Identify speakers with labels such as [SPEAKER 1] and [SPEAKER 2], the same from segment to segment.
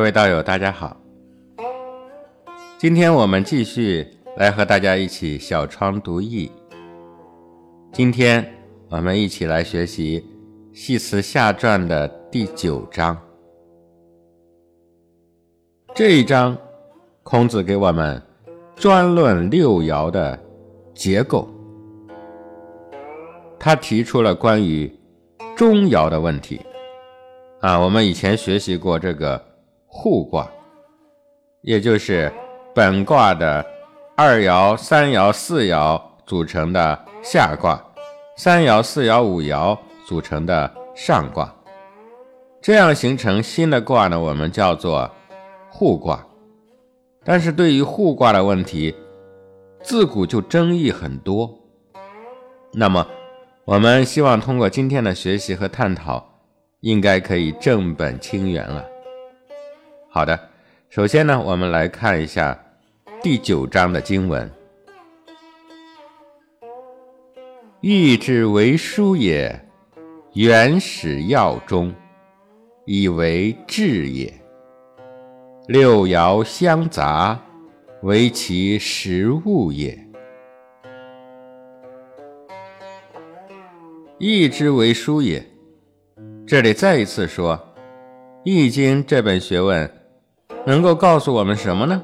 [SPEAKER 1] 各位道友，大家好。今天我们继续来和大家一起小窗读易。今天我们一起来学习《系辞下传》的第九章。这一章，孔子给我们专论六爻的结构。他提出了关于中爻的问题。啊，我们以前学习过这个互卦，也就是本卦的二爻、三爻、四爻组成的下卦，三爻、四爻、五爻组成的上卦，这样形成新的卦呢，我们叫做互卦。但是对于互卦的问题，自古就争议很多。那么，我们希望通过今天的学习和探讨。应该可以正本清源了。好的，首先呢，我们来看一下第九章的经文：“义之为书也，原始要中，以为治也。六爻相杂，为其实物也。义之为书也。”这里再一次说，《易经》这本学问能够告诉我们什么呢？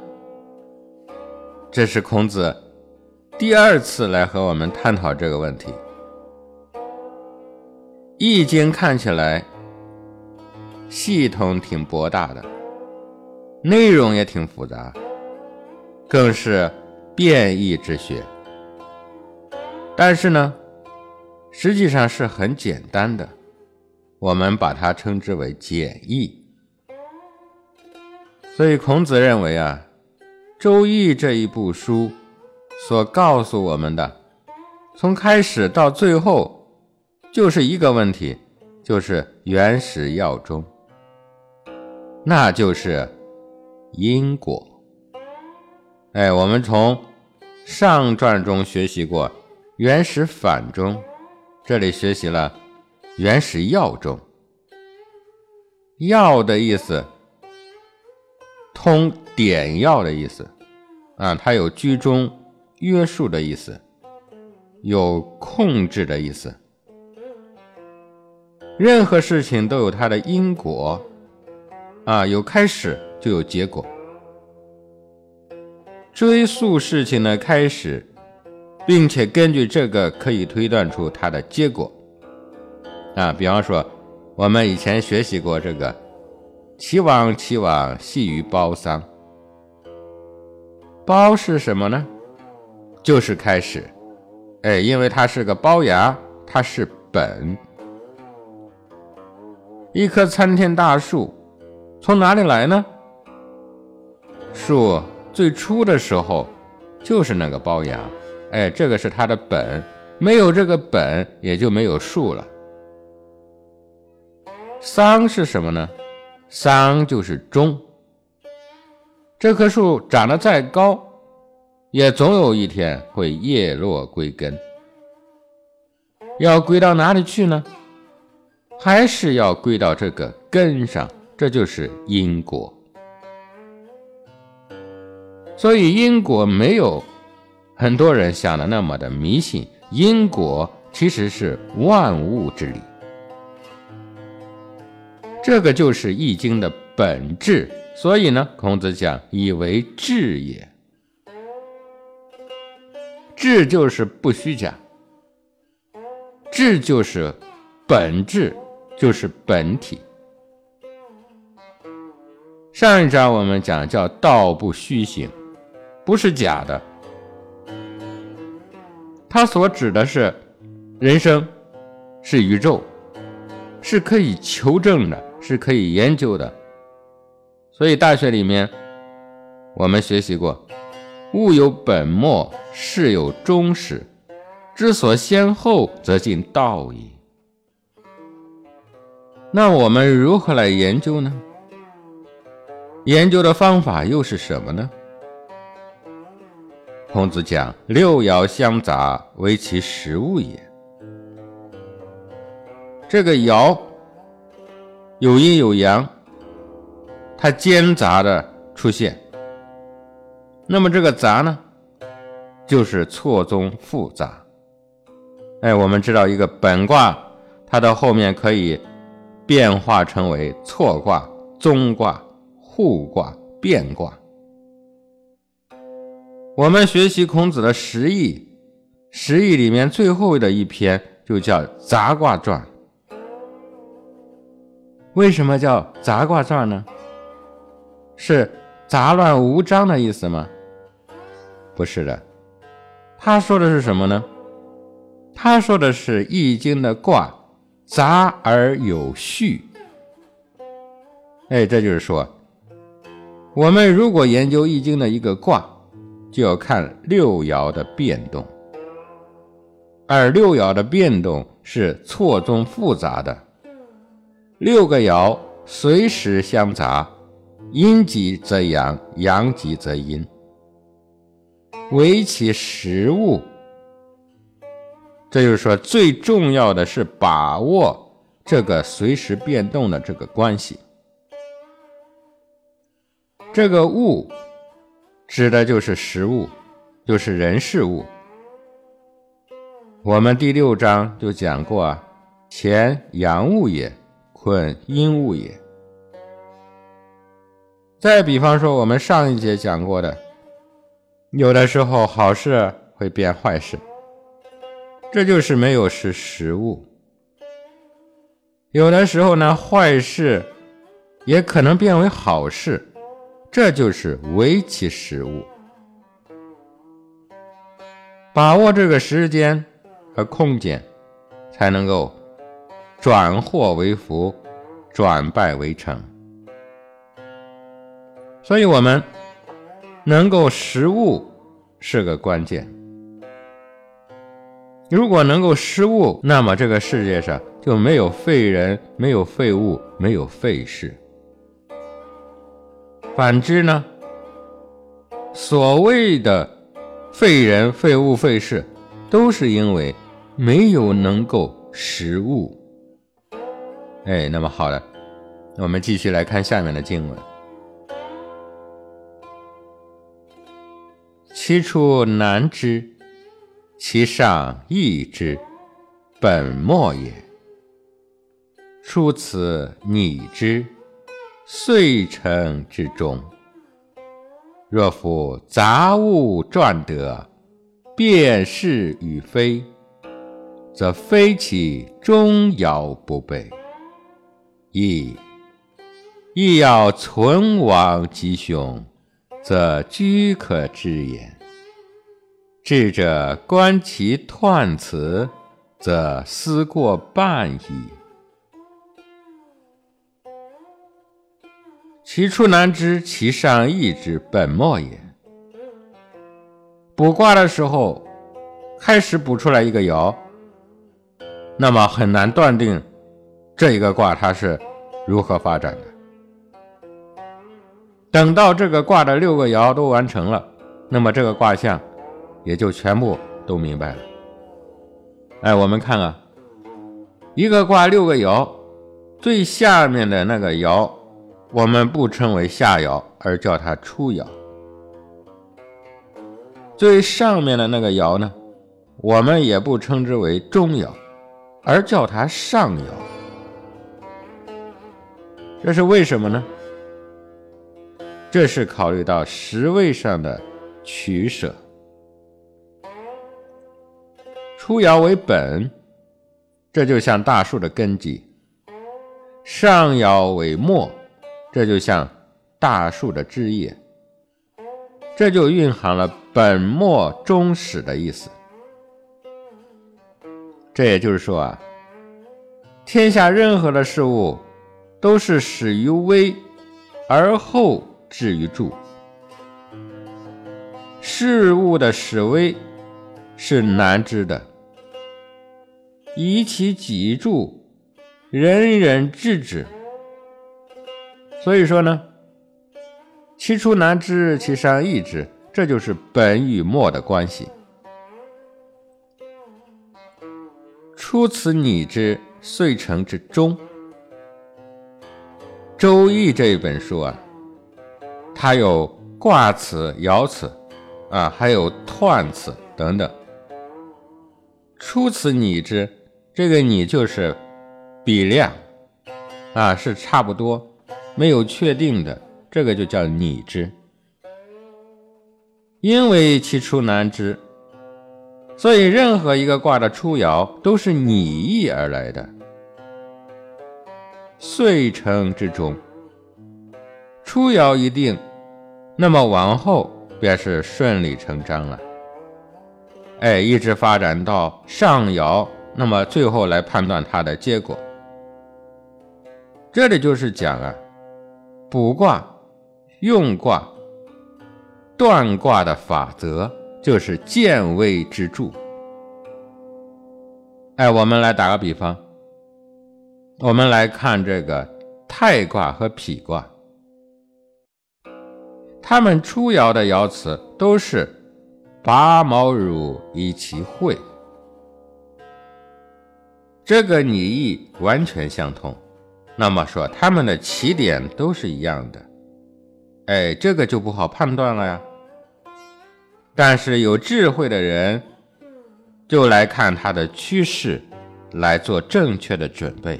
[SPEAKER 1] 这是孔子第二次来和我们探讨这个问题。《易经》看起来系统挺博大的，内容也挺复杂，更是变异之学。但是呢，实际上是很简单的。我们把它称之为简易，所以孔子认为啊，《周易》这一部书所告诉我们的，从开始到最后就是一个问题，就是原始要中，那就是因果。哎，我们从上传中学习过原始反中，这里学习了。原始要中，要的意思，通点要的意思，啊，它有居中约束的意思，有控制的意思。任何事情都有它的因果，啊，有开始就有结果。追溯事情的开始，并且根据这个可以推断出它的结果。啊，比方说，我们以前学习过这个“齐王，齐王，系于包桑”。包是什么呢？就是开始，哎，因为它是个包芽，它是本。一棵参天大树从哪里来呢？树最初的时候就是那个包芽，哎，这个是它的本，没有这个本，也就没有树了。桑是什么呢？桑就是终。这棵树长得再高，也总有一天会叶落归根。要归到哪里去呢？还是要归到这个根上，这就是因果。所以因果没有很多人想的那么的迷信，因果其实是万物之理。这个就是《易经》的本质，所以呢，孔子讲以为质也。质就是不虚假，质就是本质，就是本体。上一章我们讲叫道不虚行，不是假的。它所指的是人生，是宇宙，是可以求证的。是可以研究的，所以大学里面我们学习过“物有本末，事有终始，知所先后，则近道矣。”那我们如何来研究呢？研究的方法又是什么呢？孔子讲：“六爻相杂，为其实物也。”这个爻。有阴有阳，它兼杂的出现。那么这个杂呢，就是错综复杂。哎，我们知道一个本卦，它的后面可以变化成为错卦、综卦、互卦、变卦。我们学习孔子的十义，十义里面最后的一篇就叫《杂卦传》。为什么叫《杂卦传》呢？是杂乱无章的意思吗？不是的，他说的是什么呢？他说的是《易经》的卦杂而有序。哎，这就是说，我们如果研究《易经》的一个卦，就要看六爻的变动，而六爻的变动是错综复杂的，六个爻随时相杂，阴极则阳，阳极则阴。为其实物，这就是说，最重要的是把握这个随时变动的这个关系。这个物指的就是实物，就是人事物。我们第六章就讲过啊，乾阳物也，坤阴物也。再比方说，我们上一节讲过的。有的时候好事会变坏事，这就是没有识时务。有的时候呢，坏事也可能变为好事，这就是为其食物。把握这个时间和空间，才能够转祸为福，转败为成。所以，我们。能够识物是个关键。如果能够识物，那么这个世界上就没有废人，没有废物，没有废事。反之呢，所谓的废人、废物、废事，都是因为没有能够识物。哎，那么好了，我们继续来看下面的经文。其出难知，其上易知，本末也。出此拟之，遂成之中。若夫杂物转得，辨是与非，则非其中爻不备。亦亦要存亡吉凶，则居可知也。智者观其彖辞，则思过半矣。其出难知，其上易知，本末也。卜卦的时候，开始卜出来一个爻，那么很难断定这一个卦它是如何发展的。等到这个卦的六个爻都完成了，那么这个卦象。也就全部都明白了。哎，我们看啊，一个卦六个爻，最下面的那个爻，我们不称为下爻，而叫它初爻；最上面的那个爻呢，我们也不称之为中爻，而叫它上爻。这是为什么呢？这是考虑到时位上的取舍。初爻为本，这就像大树的根基；上爻为末，这就像大树的枝叶。这就蕴含了本末终始的意思。这也就是说啊，天下任何的事物都是始于微，而后至于著。事物的始微是难知的。以其己著，人人知之。所以说呢，其出难知，其上易知，这就是本与末的关系。出此拟之，遂成之终。《周易》这一本书啊，它有卦辞、爻辞，啊，还有彖辞等等。初辞拟之，这个拟就是比量，啊，是差不多，没有确定的，这个就叫拟之。因为其出难知，所以任何一个卦的初爻都是拟意而来的。遂成之中，初爻一定，那么往后便是顺理成章了。哎，一直发展到上爻，那么最后来判断它的结果。这里就是讲啊，卜卦、用卦、断卦的法则，就是见微知著。哎，我们来打个比方。我们来看这个太卦和否卦，他们初爻的爻辞都是“拔毛乳以其会”，这个拟意完全相同。那么说，他们的起点都是一样的，哎，这个就不好判断了呀。但是有智慧的人就来看它的趋势，来做正确的准备。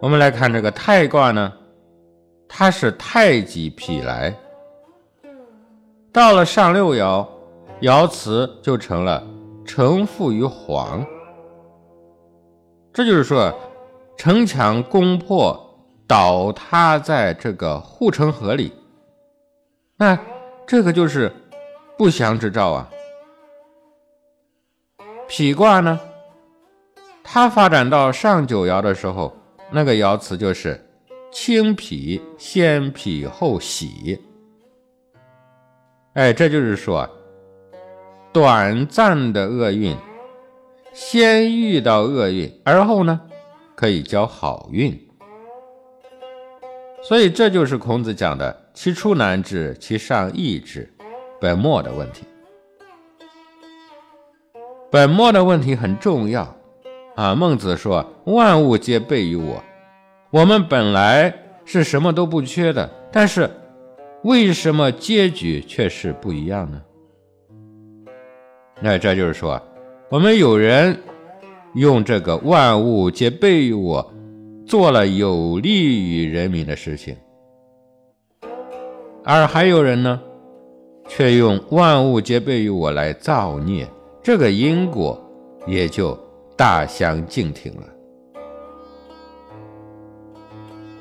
[SPEAKER 1] 我们来看这个太卦呢，它是太极否来，到了上六爻，爻辞就成了城覆于黄。这就是说，城墙攻破倒塌在这个护城河里，那这个就是不祥之兆啊。否卦呢，它发展到上九爻的时候。那个爻辞就是“清脾先脾后喜”，哎，这就是说，短暂的厄运，先遇到厄运，而后呢，可以交好运。所以这就是孔子讲的“其出难治，其上易治”，本末的问题。本末的问题很重要。啊，孟子说：“万物皆备于我。”我们本来是什么都不缺的，但是为什么结局却是不一样呢？那这就是说，我们有人用这个“万物皆备于我”做了有利于人民的事情，而还有人呢，却用“万物皆备于我”来造孽，这个因果也就。大相径庭了。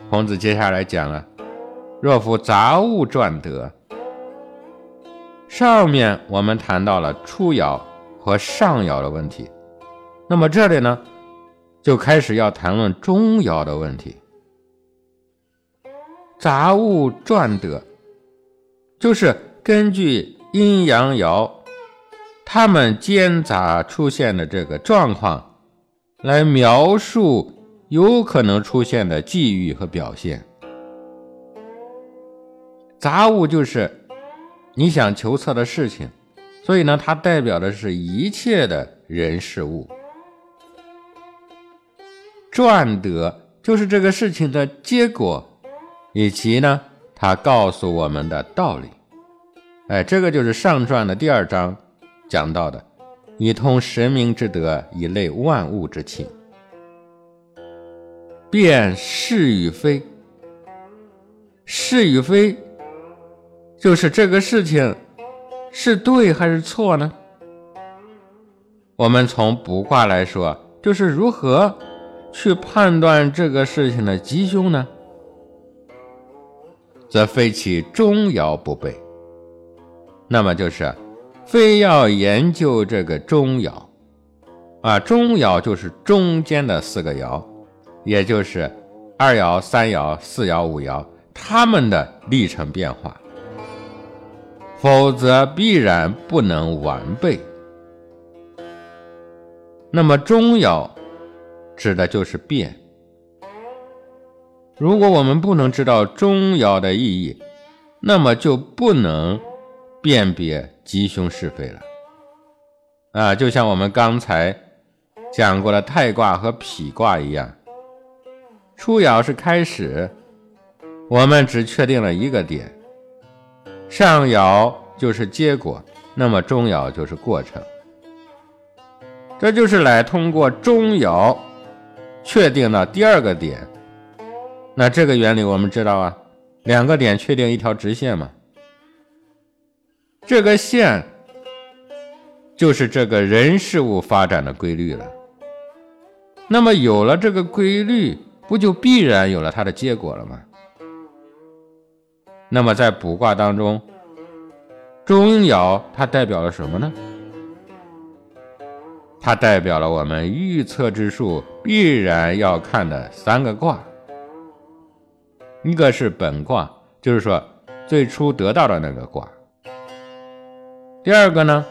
[SPEAKER 1] 孔子接下来讲了：“若夫杂物传德。”上面我们谈到了初爻和上爻的问题，那么这里呢，就开始要谈论中爻的问题。杂物传德，就是根据阴阳爻，它们间杂出现的这个状况。来描述有可能出现的际遇和表现。杂物就是你想求测的事情，所以呢，它代表的是一切的人事物。传德就是这个事情的结果，以及呢，它告诉我们的道理。哎，这个就是上传的第二章讲到的。以通神明之德，以类万物之情，辨是与非。是与非，就是这个事情是对还是错呢？我们从卜卦来说，就是如何去判断这个事情的吉凶呢？则非其中爻不备，那么就是。非要研究这个中爻，啊，中爻就是中间的四个爻，也就是二爻、三爻、四爻、五爻，它们的历程变化，否则必然不能完备。那么中爻指的就是变。如果我们不能知道中爻的意义，那么就不能。辨别吉凶是非了，啊，就像我们刚才讲过的太卦和否卦一样，初爻是开始，我们只确定了一个点，上爻就是结果，那么中爻就是过程。这就是来通过中爻确定了第二个点。那这个原理我们知道啊，两个点确定一条直线嘛。这个线就是这个人事物发展的规律了。那么有了这个规律，不就必然有了它的结果了吗？那么在卜卦当中，中爻它代表了什么呢？它代表了我们预测之术必然要看的三个卦，一个是本卦，就是说最初得到的那个卦；第二个呢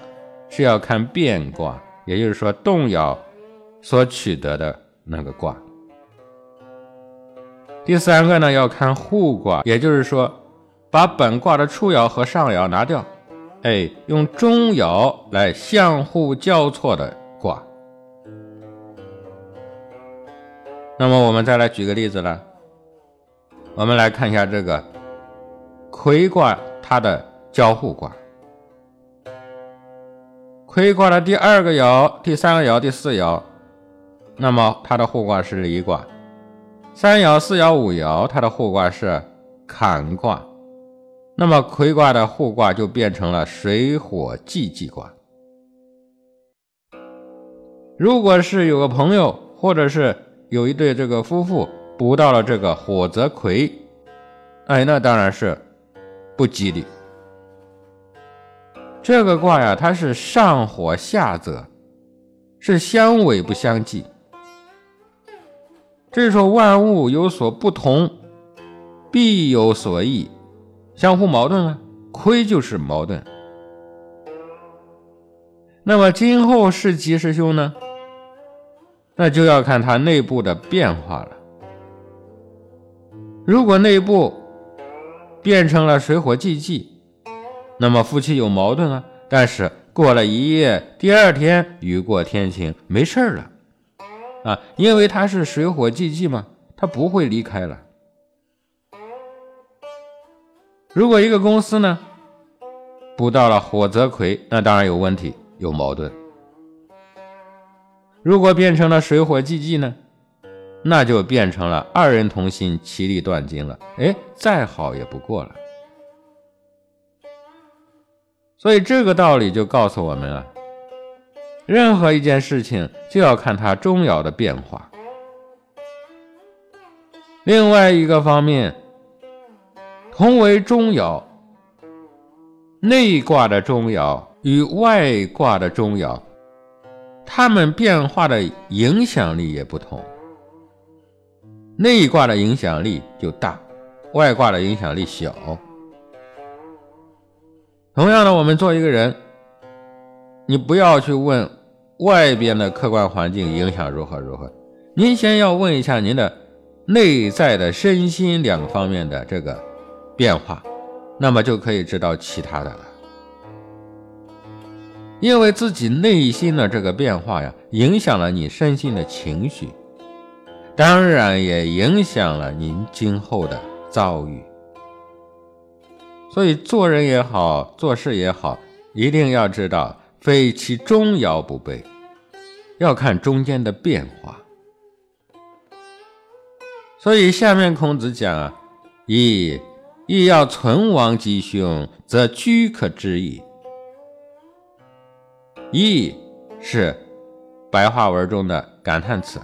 [SPEAKER 1] 是要看变卦，也就是说动爻所取得的那个卦；第三个呢要看互卦，也就是说把本卦的初爻和上爻拿掉，哎，用中爻来相互交错的。卦，那么我们再来举个例子了。我们来看一下这个魁卦，它的交互卦。魁卦的第二个爻、第三个爻、第四爻，那么它的互卦是离卦；三爻、四爻、五爻，它的互卦是坎卦。那么魁卦的互卦就变成了水火既济卦。如果是有个朋友，或者是有一对这个夫妇卜到了这个火泽葵，哎，那当然是不吉利。这个卦呀，它是上火下泽，是相违不相济。这是说万物有所不同，必有所异，相互矛盾啊。亏就是矛盾。那么今后是吉是凶呢？那就要看它内部的变化了。如果内部变成了水火既济，那么夫妻有矛盾啊。但是过了一夜，第二天雨过天晴，没事了啊，因为它是水火既济嘛，它不会离开了。如果一个公司呢，补到了火泽葵，那当然有问题，有矛盾。如果变成了水火既济呢，那就变成了二人同心，其利断金了。哎，再好也不过了。所以这个道理就告诉我们啊，任何一件事情就要看它中爻的变化。另外一个方面，同为中爻，内卦的中爻与外卦的中爻。它们变化的影响力也不同，内卦的影响力就大，外卦的影响力小。同样的，我们做一个人，你不要去问外边的客观环境影响如何如何，您先要问一下您的内在的身心两方面的这个变化，那么就可以知道其他的了。因为自己内心的这个变化呀，影响了你身心的情绪，当然也影响了您今后的遭遇。所以做人也好，做事也好，一定要知道非其中爻不备，要看中间的变化。所以下面孔子讲啊，一亦要存亡吉凶，则居可知矣。义是白话文中的感叹词，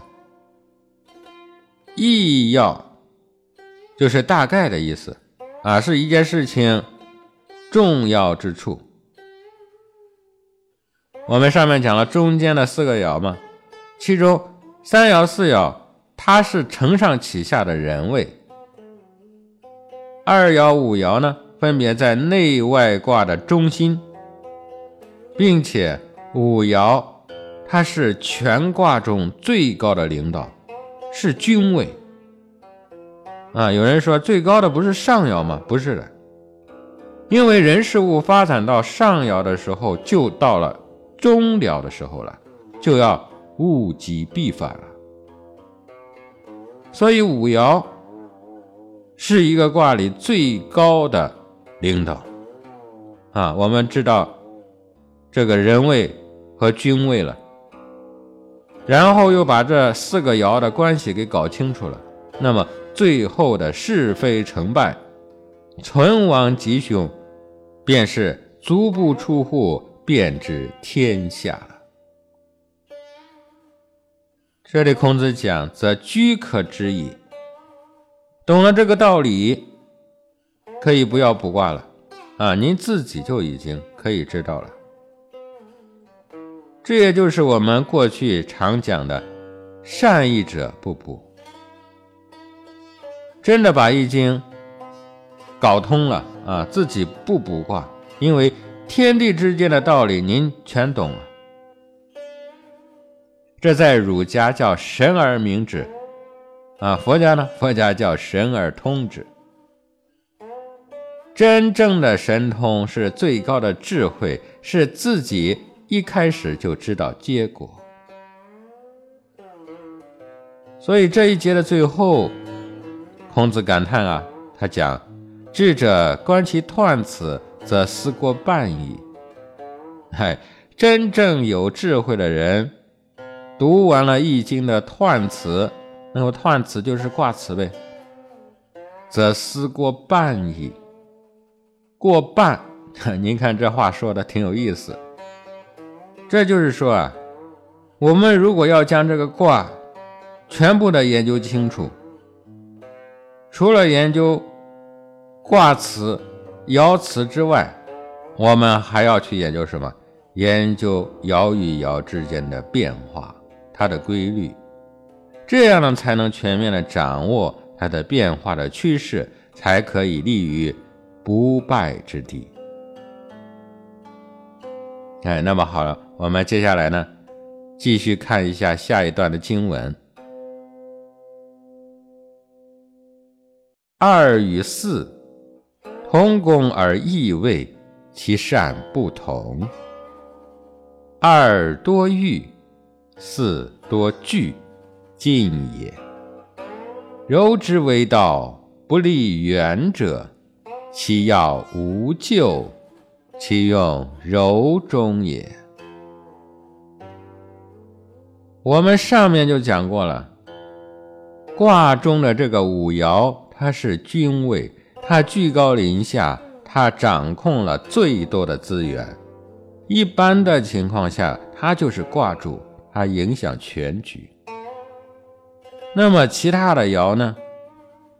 [SPEAKER 1] 义要就是大概的意思啊，是一件事情重要之处。我们上面讲了中间的四个爻嘛，其中三爻四爻它是承上启下的人位，二爻五爻呢分别在内外卦的中心，并且。五爻，它是全卦中最高的领导，是君位。啊，有人说最高的不是上爻吗？不是的，因为人事物发展到上爻的时候，就到了终了的时候了，就要物极必反了。所以五爻是一个卦里最高的领导啊。我们知道这个人位和君位了，然后又把这四个爻的关系给搞清楚了，那么最后的是非成败、存亡吉凶，便是足不出户便知天下了。这里孔子讲，则居可知矣。懂了这个道理，可以不要卜卦了啊！您自己就已经可以知道了。这也就是我们过去常讲的“善意者不卜”。真的把易经搞通了啊，自己不卜卦，因为天地之间的道理您全懂了。这在儒家叫神而明之，啊，佛家呢？佛家叫神而通之。真正的神通是最高的智慧，是自己一开始就知道结果。所以这一节的最后，孔子感叹啊，他讲：“智者观其彖辞，则思过半矣。”嗨，真正有智慧的人。读完了《易经》的彖辞，那么彖辞就是卦辞呗，则思过半矣。过半，您看这话说的挺有意思。这就是说啊，我们如果要将这个卦全部的研究清楚，除了研究卦辞、爻辞之外，我们还要去研究什么？研究爻与爻之间的变化。它的规律，这样呢才能全面的掌握它的变化的趋势，才可以立于不败之地。哎，那么好了，我们接下来呢，继续看一下下一段的经文：二与四，同宫而异位，其善不同。二多欲。四多惧，进也。柔之为道，不立远者，其要无咎，其用柔中也。我们上面就讲过了，卦中的这个五爻，他是君位，他居高临下，他掌控了最多的资源。一般的情况下，他就是卦主。他影响全局。那么其他的爻呢？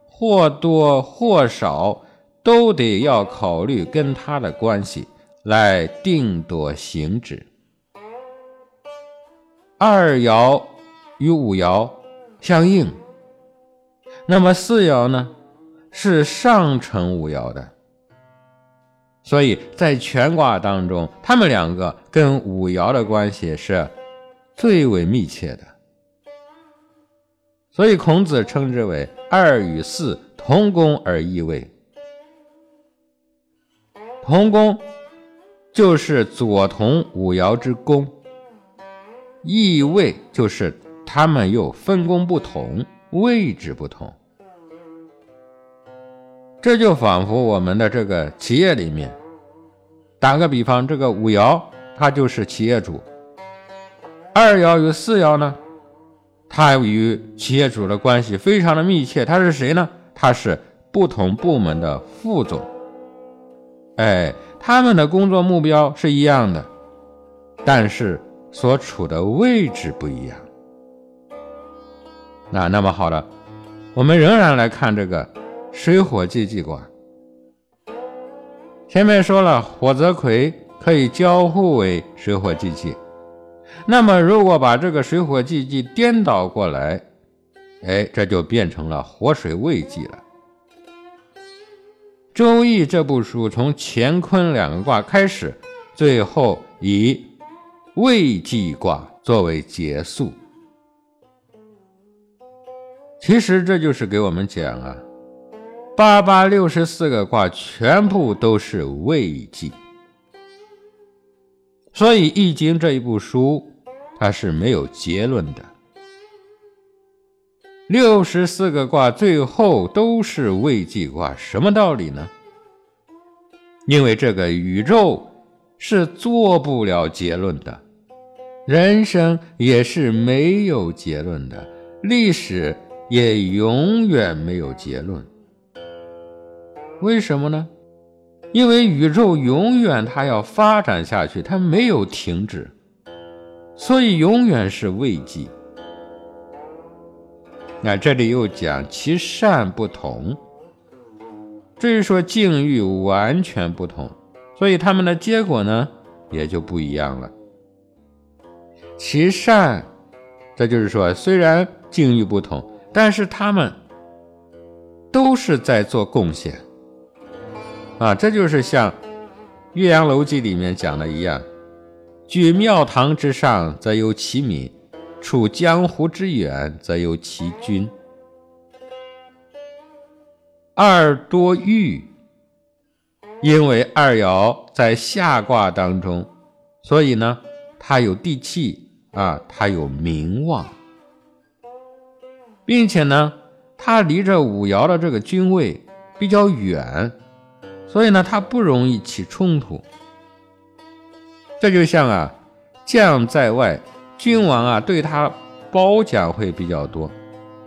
[SPEAKER 1] 或多或少都得要考虑跟他的关系来定夺行止。二爻与五爻相应，那么四爻呢是上乘五爻的，所以在全卦当中，他们两个跟五爻的关系是。最为密切的，所以孔子称之为二与四同宫而异位。同宫就是左同五爻之宫，异位就是他们又分工不同，位置不同。这就仿佛我们的这个企业里面，打个比方，这个五爻它就是企业主。二爻与四爻呢，它与企业主的关系非常的密切。他是谁呢？他是不同部门的副总。哎，他们的工作目标是一样的，但是所处的位置不一样。那那么好了，我们仍然来看这个水火既济卦。前面说了，火泽葵可以交互为水火既济。那么，如果把这个水火既济颠倒过来，哎，这就变成了火水未济了。《周易》这部书从乾坤两个卦开始，最后以未济卦作为结束。其实这就是给我们讲啊，八八六十四个卦全部都是未济。所以，《易经》这一部书，它是没有结论的。六十四个卦最后都是未济卦，什么道理呢？因为这个宇宙是做不了结论的，人生也是没有结论的，历史也永远没有结论。为什么呢？因为宇宙永远它要发展下去，它没有停止，所以永远是未济。那这里又讲其善不同，至于说境遇完全不同，所以他们的结果呢也就不一样了。其善，这就是说虽然境遇不同，但是他们都是在做贡献啊，这就是像《岳阳楼记》里面讲的一样：居庙堂之上，则有其民。处江湖之远，则有其君。二多玉，因为二爻在下卦当中，所以呢，它有地气啊，它有名望，并且呢，它离着五爻的这个君位比较远，所以呢，它不容易起冲突。这就像啊，将在外。君王啊，对他褒奖会比较多，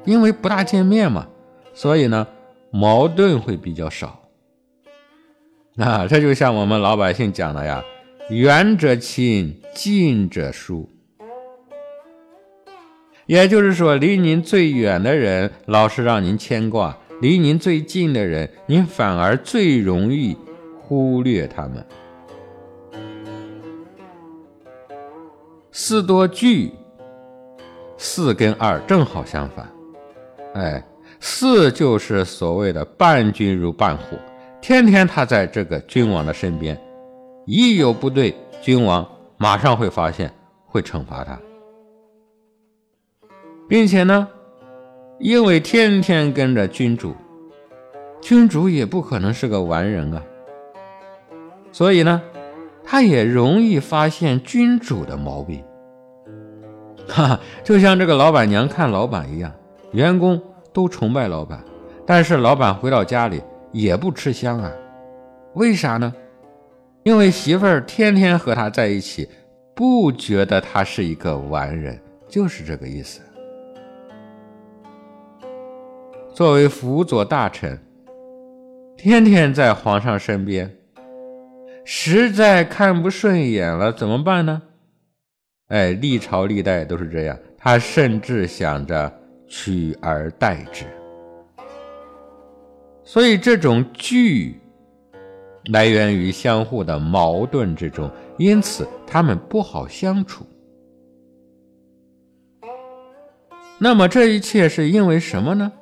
[SPEAKER 1] 因为不大见面嘛，所以呢，矛盾会比较少。啊，这就像我们老百姓讲的呀，“远者亲，近者疏”。也就是说，离您最远的人老是让您牵挂，离您最近的人，您反而最容易忽略他们。四多聚，四跟二正好相反。哎，四就是所谓的伴君如伴虎，天天他在这个君王的身边，一有不对，君王马上会发现，会惩罚他，并且呢，因为天天跟着君主，君主也不可能是个完人啊，所以呢，他也容易发现君主的毛病。哈哈，就像这个老板娘看老板一样，员工都崇拜老板，但是老板回到家里也不吃香啊。为啥呢？因为媳妇儿天天和他在一起，不觉得他是一个完人，就是这个意思。作为辅佐大臣，天天在皇上身边，实在看不顺眼了，怎么办呢？哎，历朝历代都是这样，他甚至想着取而代之，所以这种惧来源于相互的矛盾之中，因此他们不好相处。那么这一切是因为什么呢？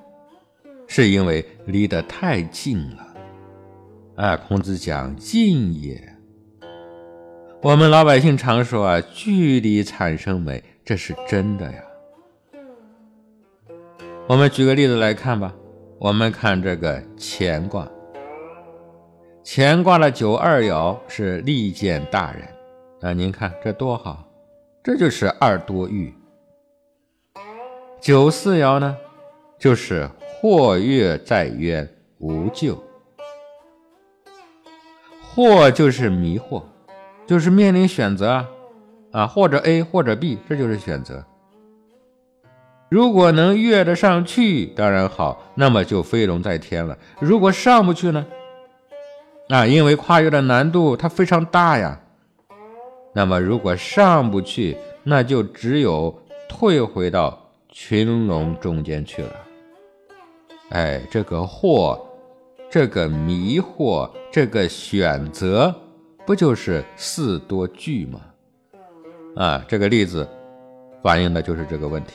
[SPEAKER 1] 是因为离得太近了。哎，孔子讲近也。我们老百姓常说啊，距离产生美，这是真的呀。我们举个例子来看吧。我们看这个乾卦，乾卦的九二爻是利见大人啊，您看这多好，这就是二多欲。九四爻呢，就是或跃在渊，无咎。惑就是迷惑。就是面临选择啊，啊，或者 A 或者 B，这就是选择。如果能跃得上去，当然好，那么就飞龙在天了。如果上不去呢？啊，因为跨越的难度它非常大呀。那么如果上不去，那就只有退回到群龙中间去了。哎，这个惑，这个迷惑，这个选择。不就是四多聚吗？啊，这个例子反映的就是这个问题。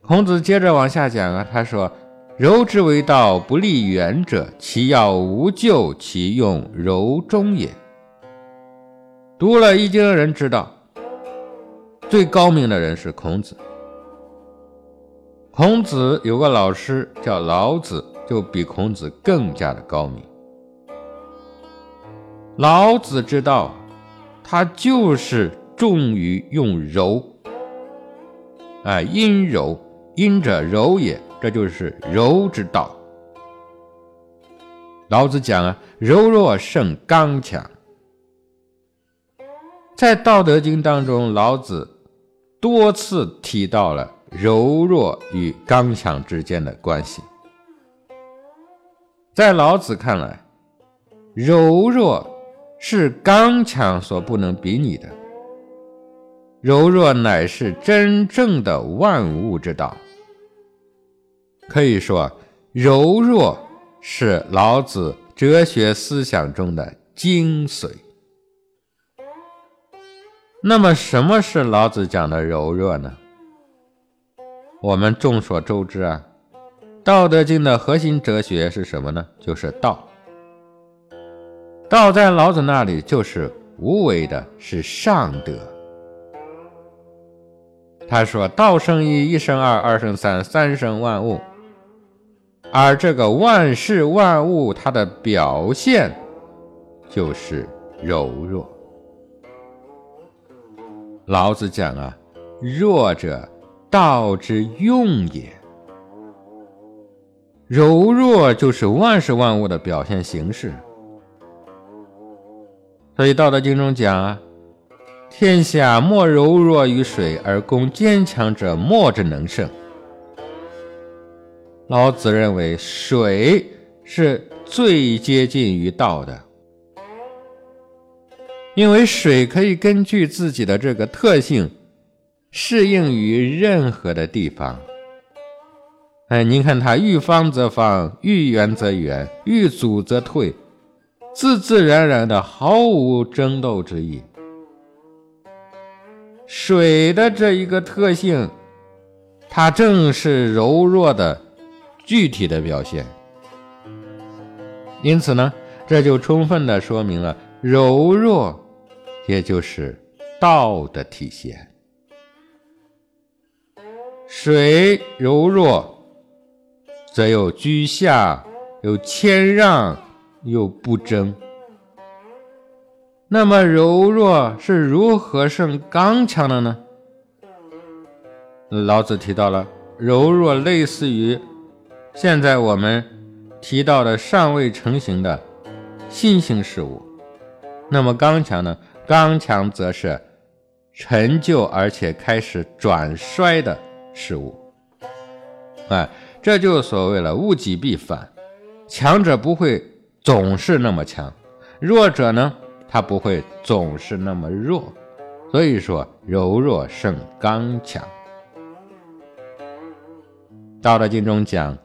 [SPEAKER 1] 孔子接着往下讲啊，他说：“柔之为道，不立远者，其要无咎，其用柔中也。”读了《易经》的人知道，最高明的人是孔子。孔子有个老师叫老子，就比孔子更加的高明。老子之道，他就是重于用柔。啊，阴柔，阴者柔也，这就是柔之道。老子讲啊，柔弱胜刚强。在《道德经》当中，老子多次提到了柔弱与刚强之间的关系。在老子看来，柔弱是刚强所不能比拟的。柔弱乃是真正的万物之道。可以说，柔弱是老子哲学思想中的精髓。那么，什么是老子讲的柔弱呢？我们众所周知啊，《道德经》的核心哲学是什么呢？就是道。道在老子那里就是无为的，是上德。他说：“道生一，一生二，二生三，三生万物。”而这个万事万物，它的表现就是柔弱。老子讲啊，弱者道之用也。柔弱就是万事万物的表现形式。所以《道德经》中讲啊，天下莫柔弱于水，而攻坚强者莫之能胜。老子认为水是最接近于道的。因为水可以根据自己的这个特性，适应于任何的地方。哎，您看它遇方则方，遇圆则圆，遇阻则退，自自然然的，毫无争斗之意。水的这一个特性，它正是柔弱的具体的表现。因此呢，这就充分的说明了。柔弱，也就是道的体现。水柔弱，则有居下，有谦让，有不争。那么柔弱是如何胜刚强的呢？老子提到了柔弱，类似于现在我们提到的尚未成型的新兴事物。那么刚强呢？刚强则是陈旧而且开始转衰的事物。哎，这就所谓了物极必反，强者不会总是那么强，弱者呢，他不会总是那么弱。所以说，柔弱胜刚强。道德经中讲：“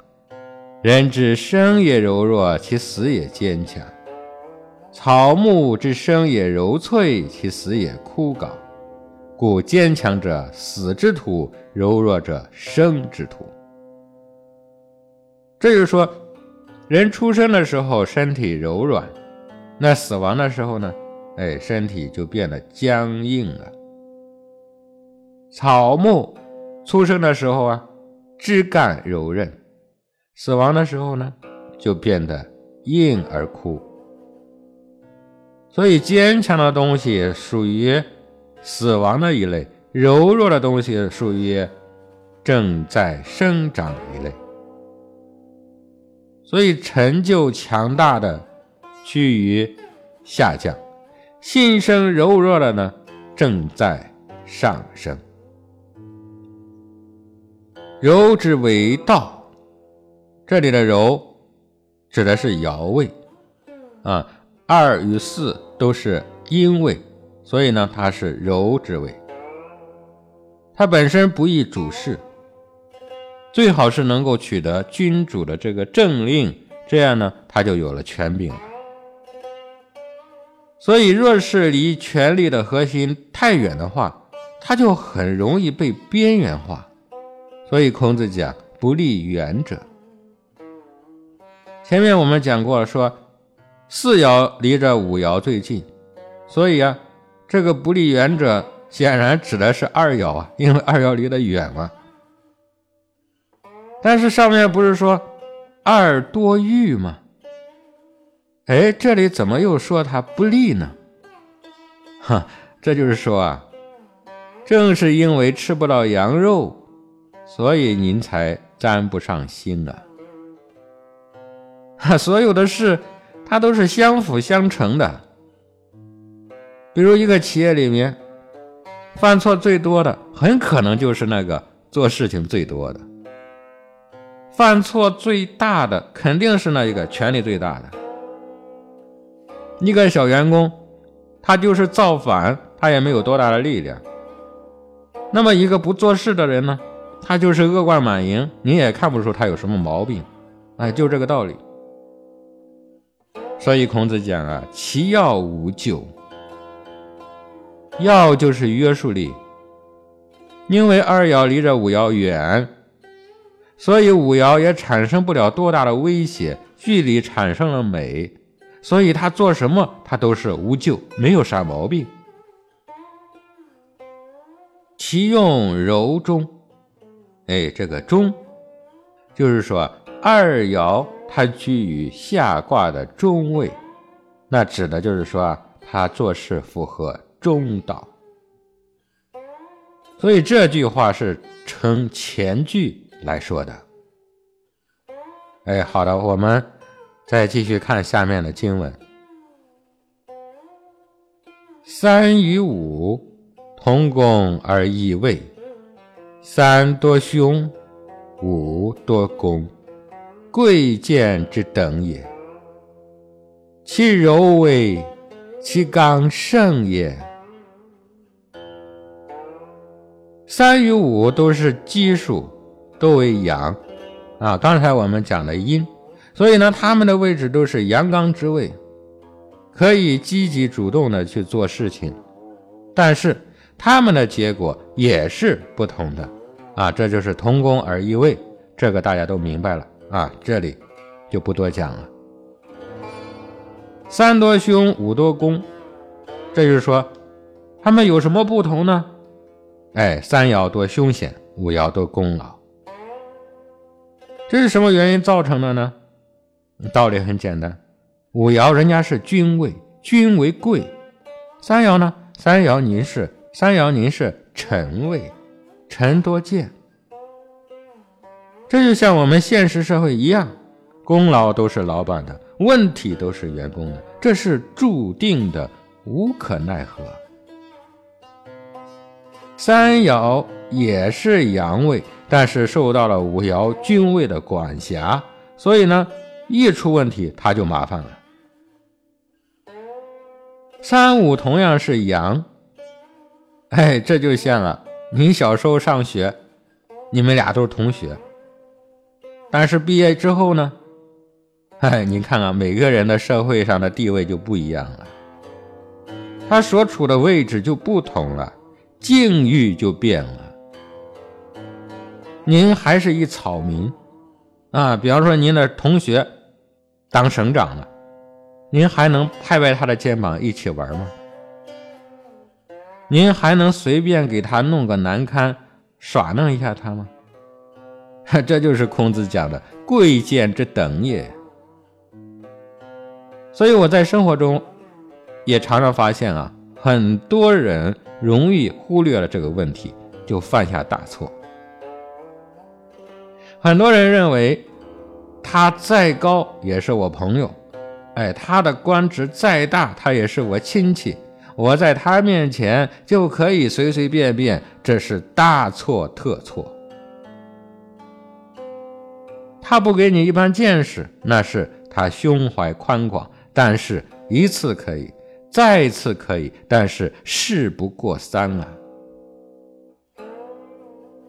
[SPEAKER 1] 人之生也柔弱，其死也坚强。”草木之生也柔脆，其死也枯槁。故坚强者死之土，柔弱者生之土。这就是说，人出生的时候身体柔软，那死亡的时候呢？哎，身体就变得僵硬了。草木出生的时候啊，枝干柔韧，死亡的时候呢，就变得硬而枯。所以，坚强的东西属于死亡的一类，柔弱的东西属于正在生长一类。所以，成就强大的趋于下降，心生柔弱的呢正在上升。柔之为道，这里的柔指的是爻位啊。二与四都是阴位，所以呢，它是柔之位。他本身不宜主事，最好是能够取得君主的这个政令，这样呢，他就有了权柄。所以，若是离权力的核心太远的话，他就很容易被边缘化。所以，孔子讲不立远者。前面我们讲过了，说。四爻离着五爻最近，所以啊，这个不利远者显然指的是二爻啊，因为二爻离得远嘛。但是上面不是说二多欲吗？哎，这里怎么又说它不利呢？哈，这就是说啊，正是因为吃不到羊肉，所以您才沾不上心啊。哈所有的事，它都是相辅相成的。比如一个企业里面，犯错最多的，很可能就是那个做事情最多的；犯错最大的，肯定是那一个权力最大的。一个小员工，他就是造反，他也没有多大的力量。那么一个不做事的人呢，他就是恶贯满盈，你也看不出他有什么毛病。哎，就这个道理。所以孔子讲啊，其要无咎。要就是约束力，因为二爻离着五爻远，所以五爻也产生不了多大的威胁，距离产生了美，所以他做什么他都是无咎，没有啥毛病。其用柔中，哎，这个中，就是说二爻它居于下卦的中位，那指的就是说他做事符合。中道，所以这句话是承前句来说的。哎，好的，我们再继续看下面的经文：三与五同宫而异位，三多凶，五多攻，贵贱之等也。其柔为，其刚盛也。三与五都是奇数，都为阳啊。刚才我们讲的阴，所以呢，他们的位置都是阳刚之位，可以积极主动的去做事情。但是他们的结果也是不同的啊。这就是同宫而异位，这个大家都明白了啊。这里就不多讲了。三多凶，五多攻，这就是说他们有什么不同呢？哎，三爻多凶险，五爻多功劳，这是什么原因造成的呢？道理很简单，五爻人家是君位，君为贵；三爻呢，三爻您是三爻您是臣位，臣多贱。这就像我们现实社会一样，功劳都是老板的，问题都是员工的，这是注定的，无可奈何。三爻也是阳位，但是受到了五爻君位的管辖，所以呢，一出问题他就麻烦了。三五同样是阳，哎，这就像了你小时候上学，你们俩都是同学，但是毕业之后呢，哎，你看看每个人的社会上的地位就不一样了，他所处的位置就不同了。境遇就变了。您还是一草民啊，比方说您的同学当省长了，您还能拍拍他的肩膀一起玩吗？您还能随便给他弄个难堪耍弄一下他吗？这就是孔子讲的贵贱之等也。所以我在生活中也常常发现啊，很多人。容易忽略了这个问题，就犯下大错。很多人认为，他再高也是我朋友，哎，他的官职再大，他也是我亲戚，我在他面前就可以随随便便，这是大错特错。他不给你一般见识，那是他胸怀宽广，但是一次可以。再次可以，但是事不过三啊！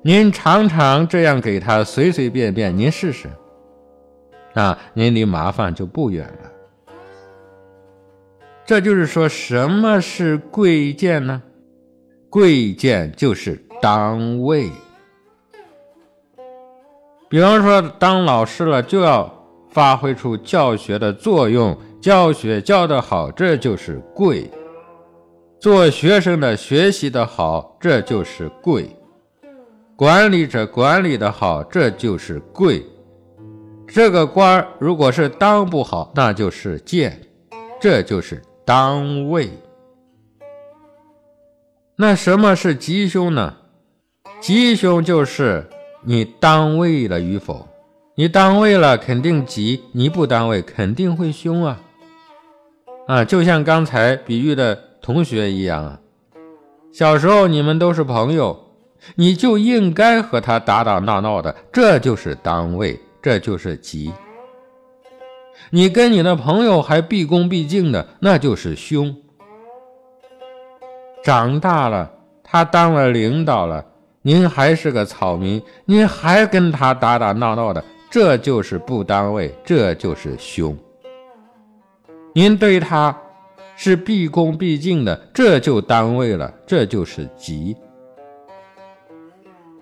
[SPEAKER 1] 您常常这样给他随随便便，您试试，啊，您离麻烦就不远了。这就是说，什么是贵贱呢？贵贱就是当位。比方说，当老师了，就要发挥出教学的作用。教学教得好，这就是贵；做学生的学习的好，这就是贵；管理者管理的好，这就是贵。这个官如果是当不好，那就是贱，这就是当位。那什么是吉凶呢？吉凶就是你当位了与否。你当位了，肯定吉；你不当位，肯定会凶啊！啊，就像刚才比喻的同学一样啊。小时候你们都是朋友，你就应该和他打打闹闹的，这就是当位，这就是吉。你跟你的朋友还毕恭毕敬的，那就是凶。长大了，他当了领导了，您还是个草民，您还跟他打打闹闹的。这就是不当位，这就是凶。您对他是毕恭毕敬的，这就单位了，这就是吉。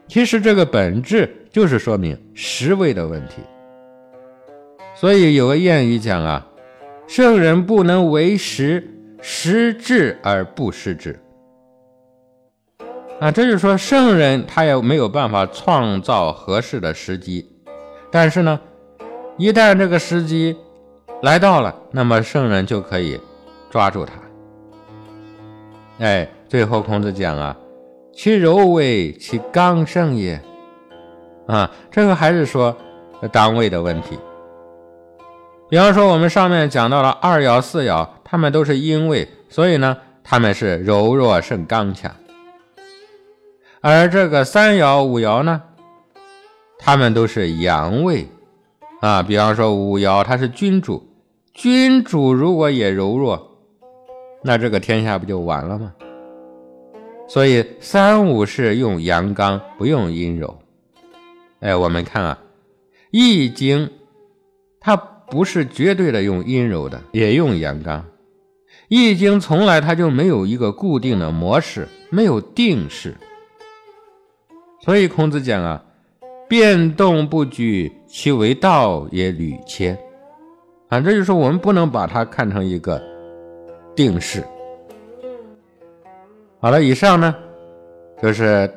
[SPEAKER 1] 其实这个本质就是说明实位的问题。所以有个谚语讲啊，圣人不能为时，时至而不失之。啊，这就是说圣人他也没有办法创造合适的时机。但是呢，一旦这个时机来到了，那么圣人就可以抓住他。哎，最后孔子讲啊，其柔为其刚盛也。啊，这个还是说单位的问题。比方说，我们上面讲到了二爻、四爻，他们都是阴位，所以呢，他们是柔弱胜刚强。而这个三爻、五爻呢？他们都是阳位，啊，比方说五爻，它是君主，君主如果也柔弱，那这个天下不就完了吗？所以三五是用阳刚，不用阴柔。哎，我们看啊，《易经》它不是绝对的用阴柔的，也用阳刚，《易经》从来它就没有一个固定的模式，没有定式。所以孔子讲啊。变动不居，其为道也屡迁。啊，这就是我们不能把它看成一个定式。好了，以上呢就是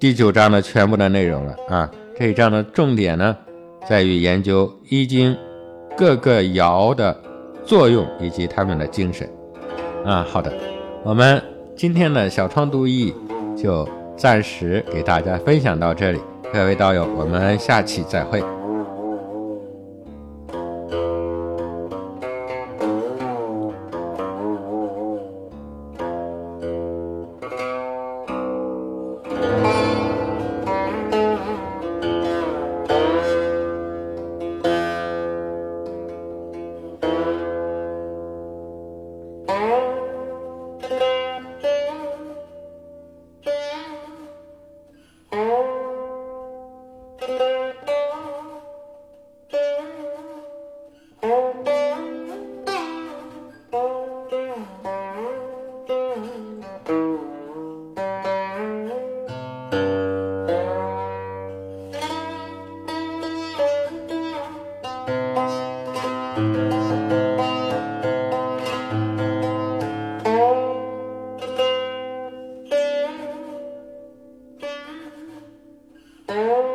[SPEAKER 1] 第九章的全部的内容了啊。这一章的重点呢在于研究《易经》各个爻的作用以及他们的精神。啊，好的，我们今天的小窗读易就暂时给大家分享到这里。各位道友，我们下期再会。
[SPEAKER 2] Oh.